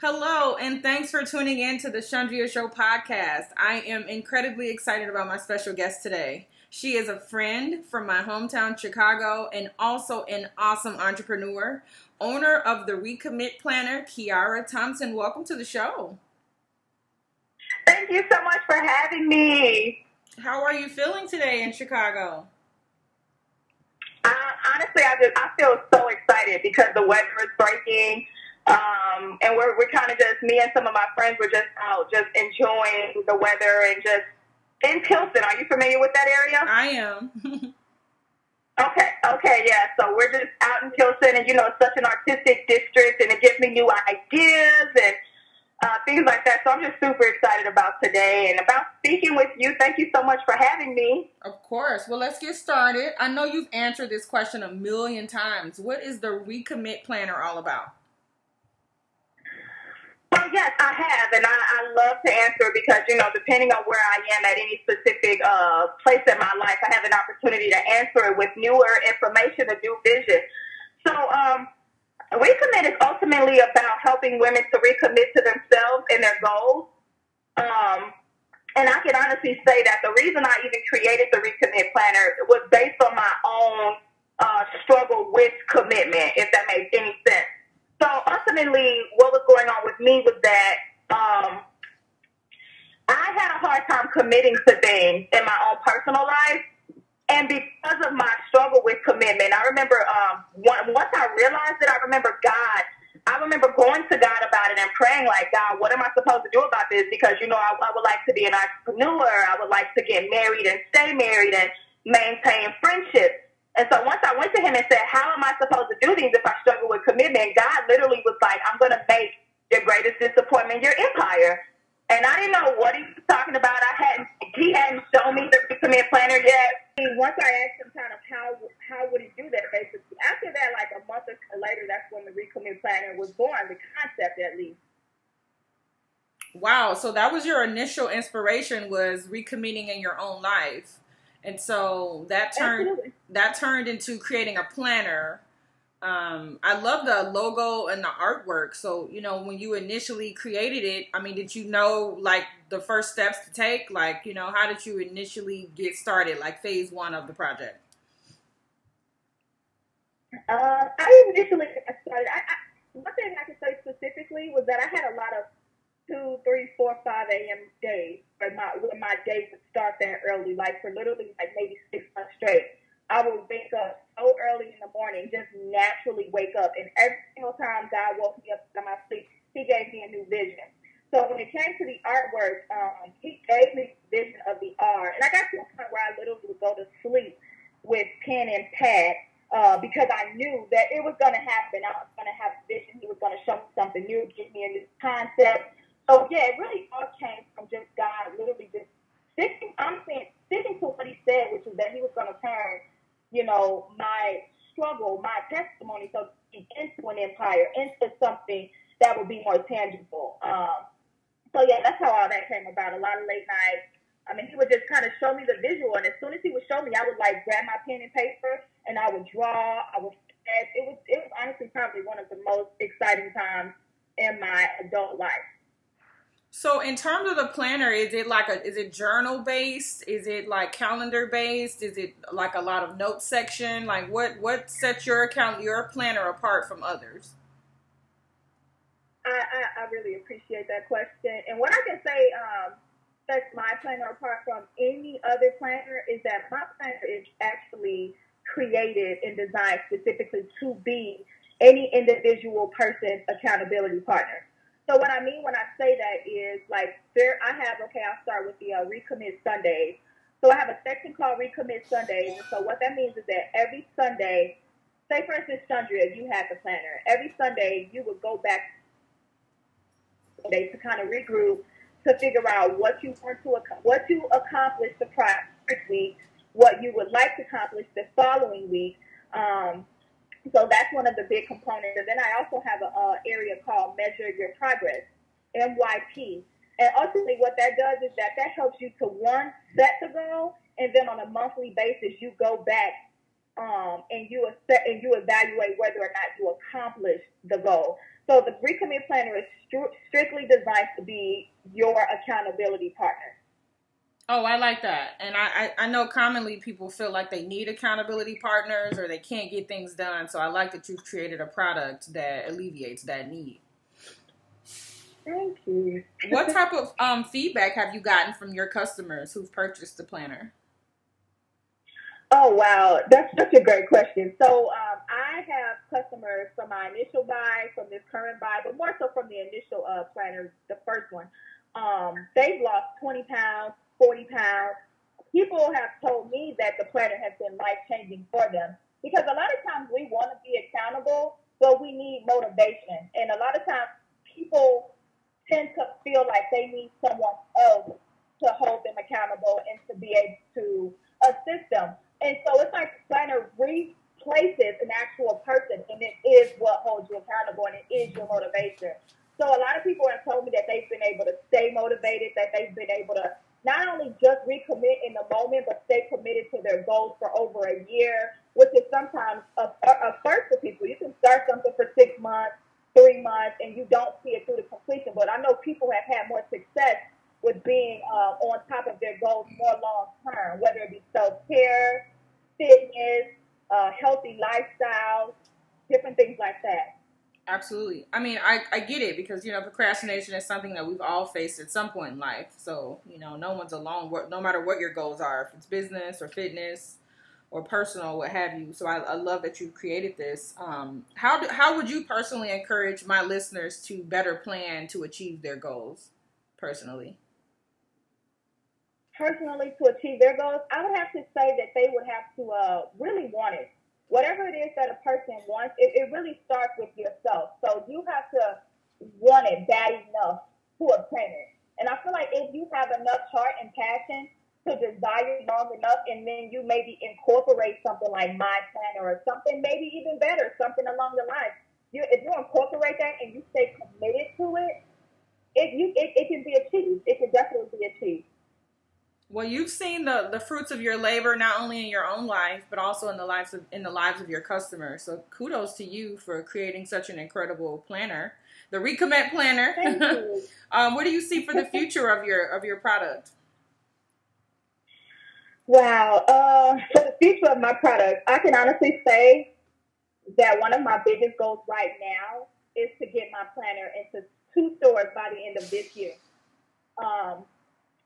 Hello, and thanks for tuning in to the Chundria Show podcast. I am incredibly excited about my special guest today. She is a friend from my hometown, Chicago, and also an awesome entrepreneur, owner of the Recommit Planner, Kiara Thompson. Welcome to the show. Thank you so much for having me. How are you feeling today in Chicago? Uh, honestly, I just I feel so excited because the weather is breaking. Um, and we're, we're kind of just, me and some of my friends were just out, just enjoying the weather and just in Pilsen. Are you familiar with that area? I am. okay, okay, yeah. So we're just out in Pilsen, and you know, it's such an artistic district, and it gives me new ideas and uh, things like that. So I'm just super excited about today and about speaking with you. Thank you so much for having me. Of course. Well, let's get started. I know you've answered this question a million times. What is the Recommit Planner all about? Yes, I have, and I, I love to answer because you know, depending on where I am at any specific uh, place in my life, I have an opportunity to answer it with newer information, a new vision. So, um, recommit is ultimately about helping women to recommit to themselves and their goals. Um, and I can honestly say that the reason I even created the recommit planner was based on my own uh, struggle with commitment, if that makes any sense. So ultimately, what was going on with me was that um, I had a hard time committing to things in my own personal life. And because of my struggle with commitment, I remember um, once I realized it, I remember God. I remember going to God about it and praying, like, God, what am I supposed to do about this? Because, you know, I, I would like to be an entrepreneur. I would like to get married and stay married and maintain friendships. And so once I went to him and said, How am I supposed to do these if I struggle with commitment? God literally was like, I'm going to make your greatest disappointment your empire. And I didn't know what he was talking about. I hadn't, he hadn't shown me the recommit planner yet. Once I asked him kind of how, how would he do that basically. After that, like a month or so later, that's when the recommit planner was born, the concept at least. Wow. So that was your initial inspiration was recommitting in your own life and so that turned Absolutely. that turned into creating a planner. Um, I love the logo and the artwork. So you know, when you initially created it, I mean, did you know like the first steps to take? Like, you know, how did you initially get started? Like phase one of the project. Uh, I initially started. I, I, one thing I can say specifically was that I had a lot of two, three, four, five a.m. days for my when my day would start that early, like for literally like maybe six months straight. I would wake up so early in the morning, just naturally wake up, and every single time God woke me up from my sleep, He gave me a new vision. So when it came to the artwork, um, He gave me vision of the art, and I got to a point where I literally would go to sleep with pen and pad uh, because I knew that it was going to happen. I was going to have a vision. He was going to show me something new, give me a new concept. So yeah, it really all came from just God literally just sticking. I'm saying sticking to what He said, which is that He was going to turn, you know, my struggle, my testimony, so into an empire, into something that would be more tangible. Um, so yeah, that's how all that came about. A lot of late nights. I mean, he would just kind of show me the visual, and as soon as he would show me, I would like grab my pen and paper, and I would draw. I would. It was. It was honestly probably one of the most exciting times in my adult life. So in terms of the planner, is it like a is it journal based? Is it like calendar based? Is it like a lot of notes section? Like what what sets your account your planner apart from others? I, I, I really appreciate that question. And what I can say um, sets my planner apart from any other planner is that my planner is actually created and designed specifically to be any individual person's accountability partner. So what I mean when I say that is like there, I have okay. I'll start with the uh, recommit Sundays. So I have a section called recommit Sundays. And so what that means is that every Sunday, say for instance, Chandra, you have the planner. Every Sunday, you would go back to kind of regroup to figure out what you want to what you accomplished the prior week, what you would like to accomplish the following week. Um, so that's one of the big components. And then I also have an area called Measure Your Progress, MYP. And ultimately, what that does is that that helps you to one set the goal, and then on a monthly basis, you go back um, and you assess, and you evaluate whether or not you accomplished the goal. So the recommit planner is stru- strictly designed to be your accountability partner. Oh, I like that. And I, I, I, know commonly people feel like they need accountability partners or they can't get things done. So I like that you've created a product that alleviates that need. Thank you. what type of um, feedback have you gotten from your customers who've purchased the planner? Oh, wow. That's such a great question. So um, I have customers from my initial buy, from this current buy, but more so from the initial uh, planner, the first one. Um, they've lost 20 pounds 40 pounds. People have told me that the planner has been life changing for them because a lot of times we want to be accountable, but we need motivation. And a lot of times people tend to feel like they need someone else to hold them accountable and to be able to assist them. And so it's like planner replaces an actual person, and it is what holds you accountable and it is your motivation. So a lot of people have told me that they've been able to stay motivated, that they've been able to not only just recommit in the moment, but stay committed to their goals for over a year, which is sometimes a, a first for people. You can start something for six months, three months, and you don't see it through to completion. But I know people have had more success with being uh, on top of their goals more long term, whether it be self care, fitness, uh, healthy lifestyle, different things like that. Absolutely. I mean, I, I get it because, you know, procrastination is something that we've all faced at some point in life. So, you know, no one's alone, no matter what your goals are, if it's business or fitness or personal, what have you. So I, I love that you created this. Um, how, do, how would you personally encourage my listeners to better plan to achieve their goals personally? Personally, to achieve their goals, I would have to say that they would have to uh, really want it whatever it is that a person wants, it, it really starts with yourself. So you have to want it bad enough to obtain it. And I feel like if you have enough heart and passion to desire long enough, and then you maybe incorporate something like my planner or something maybe even better, something along the lines. You, if you incorporate that and you stay committed to it, it you it, it can be achieved. It can definitely be achieved. Well, you've seen the, the fruits of your labor not only in your own life, but also in the lives of in the lives of your customers. So kudos to you for creating such an incredible planner, the Recommit Planner. Thank you. um, what do you see for the future of your of your product? Wow, uh, for the future of my product, I can honestly say that one of my biggest goals right now is to get my planner into two stores by the end of this year. Um,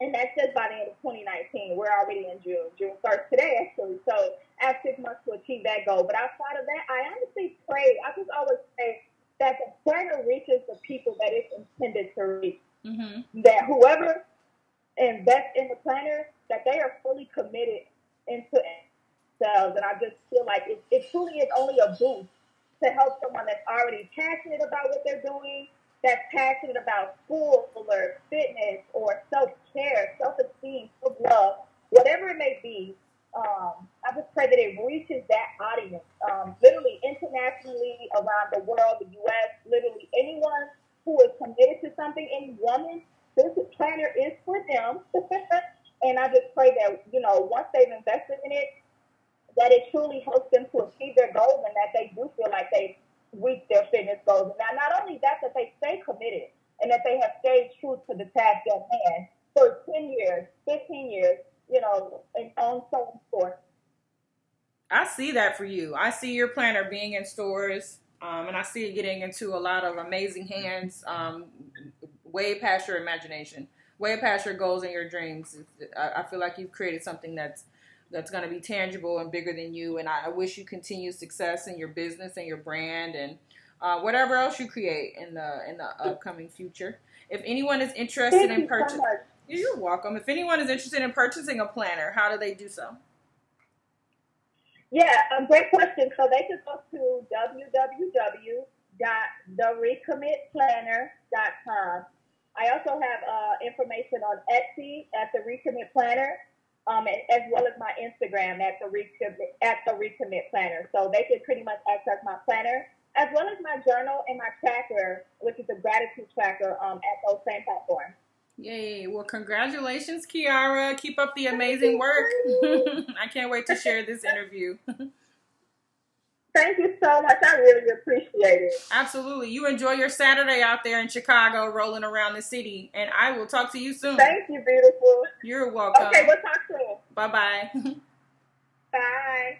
and that's just by the end of 2019. We're already in June. June starts today, actually. So I have six months to achieve that goal. But outside of that, I honestly pray. I just always say that the planner reaches the people that it's intended to reach. Mm-hmm. That whoever invests in the planner, that they are fully committed into themselves. And I just feel like it, it truly is only a boost to help someone that's already passionate about what they're doing that's passionate about school or fitness or self care, self esteem, self love, whatever it may be, um, I just pray that it reaches that audience, um, literally internationally around the world, the U.S., literally anyone who is committed to something, any woman, this planner is for them. and I just pray that, you know, once they've invested in it, that it truly helps them to achieve their goals and that they do feel like they reach their fitness goals. Now, not only that, that they stay committed and that they have stayed true to the task at hand for 10 years, 15 years, you know, and on so and forth. I see that for you. I see your planner being in stores, um, and I see it getting into a lot of amazing hands, um, way past your imagination, way past your goals and your dreams. I, I feel like you've created something that's that's going to be tangible and bigger than you. And I, wish you continued success in your business and your brand and uh, whatever else you create in the in the upcoming future. If anyone is interested Thank in purchasing, so you're welcome. If anyone is interested in purchasing a planner, how do they do so? Yeah, a great question. So they can go to www.therecommitplanner.com. I also have uh, information on Etsy at the Recommit Planner um, as well as my Instagram at the recommit at the recommit planner. So they can pretty much access my planner as well as my journal and my tracker, which is a gratitude tracker, um, at those same platforms. Yay! Well, congratulations, Kiara. Keep up the amazing work. I can't wait to share this interview. Thank you so much. I really appreciate it. Absolutely. You enjoy your Saturday out there in Chicago, rolling around the city, and I will talk to you soon. Thank you, beautiful. You're welcome. Okay, we'll talk soon. Bye-bye. Bye.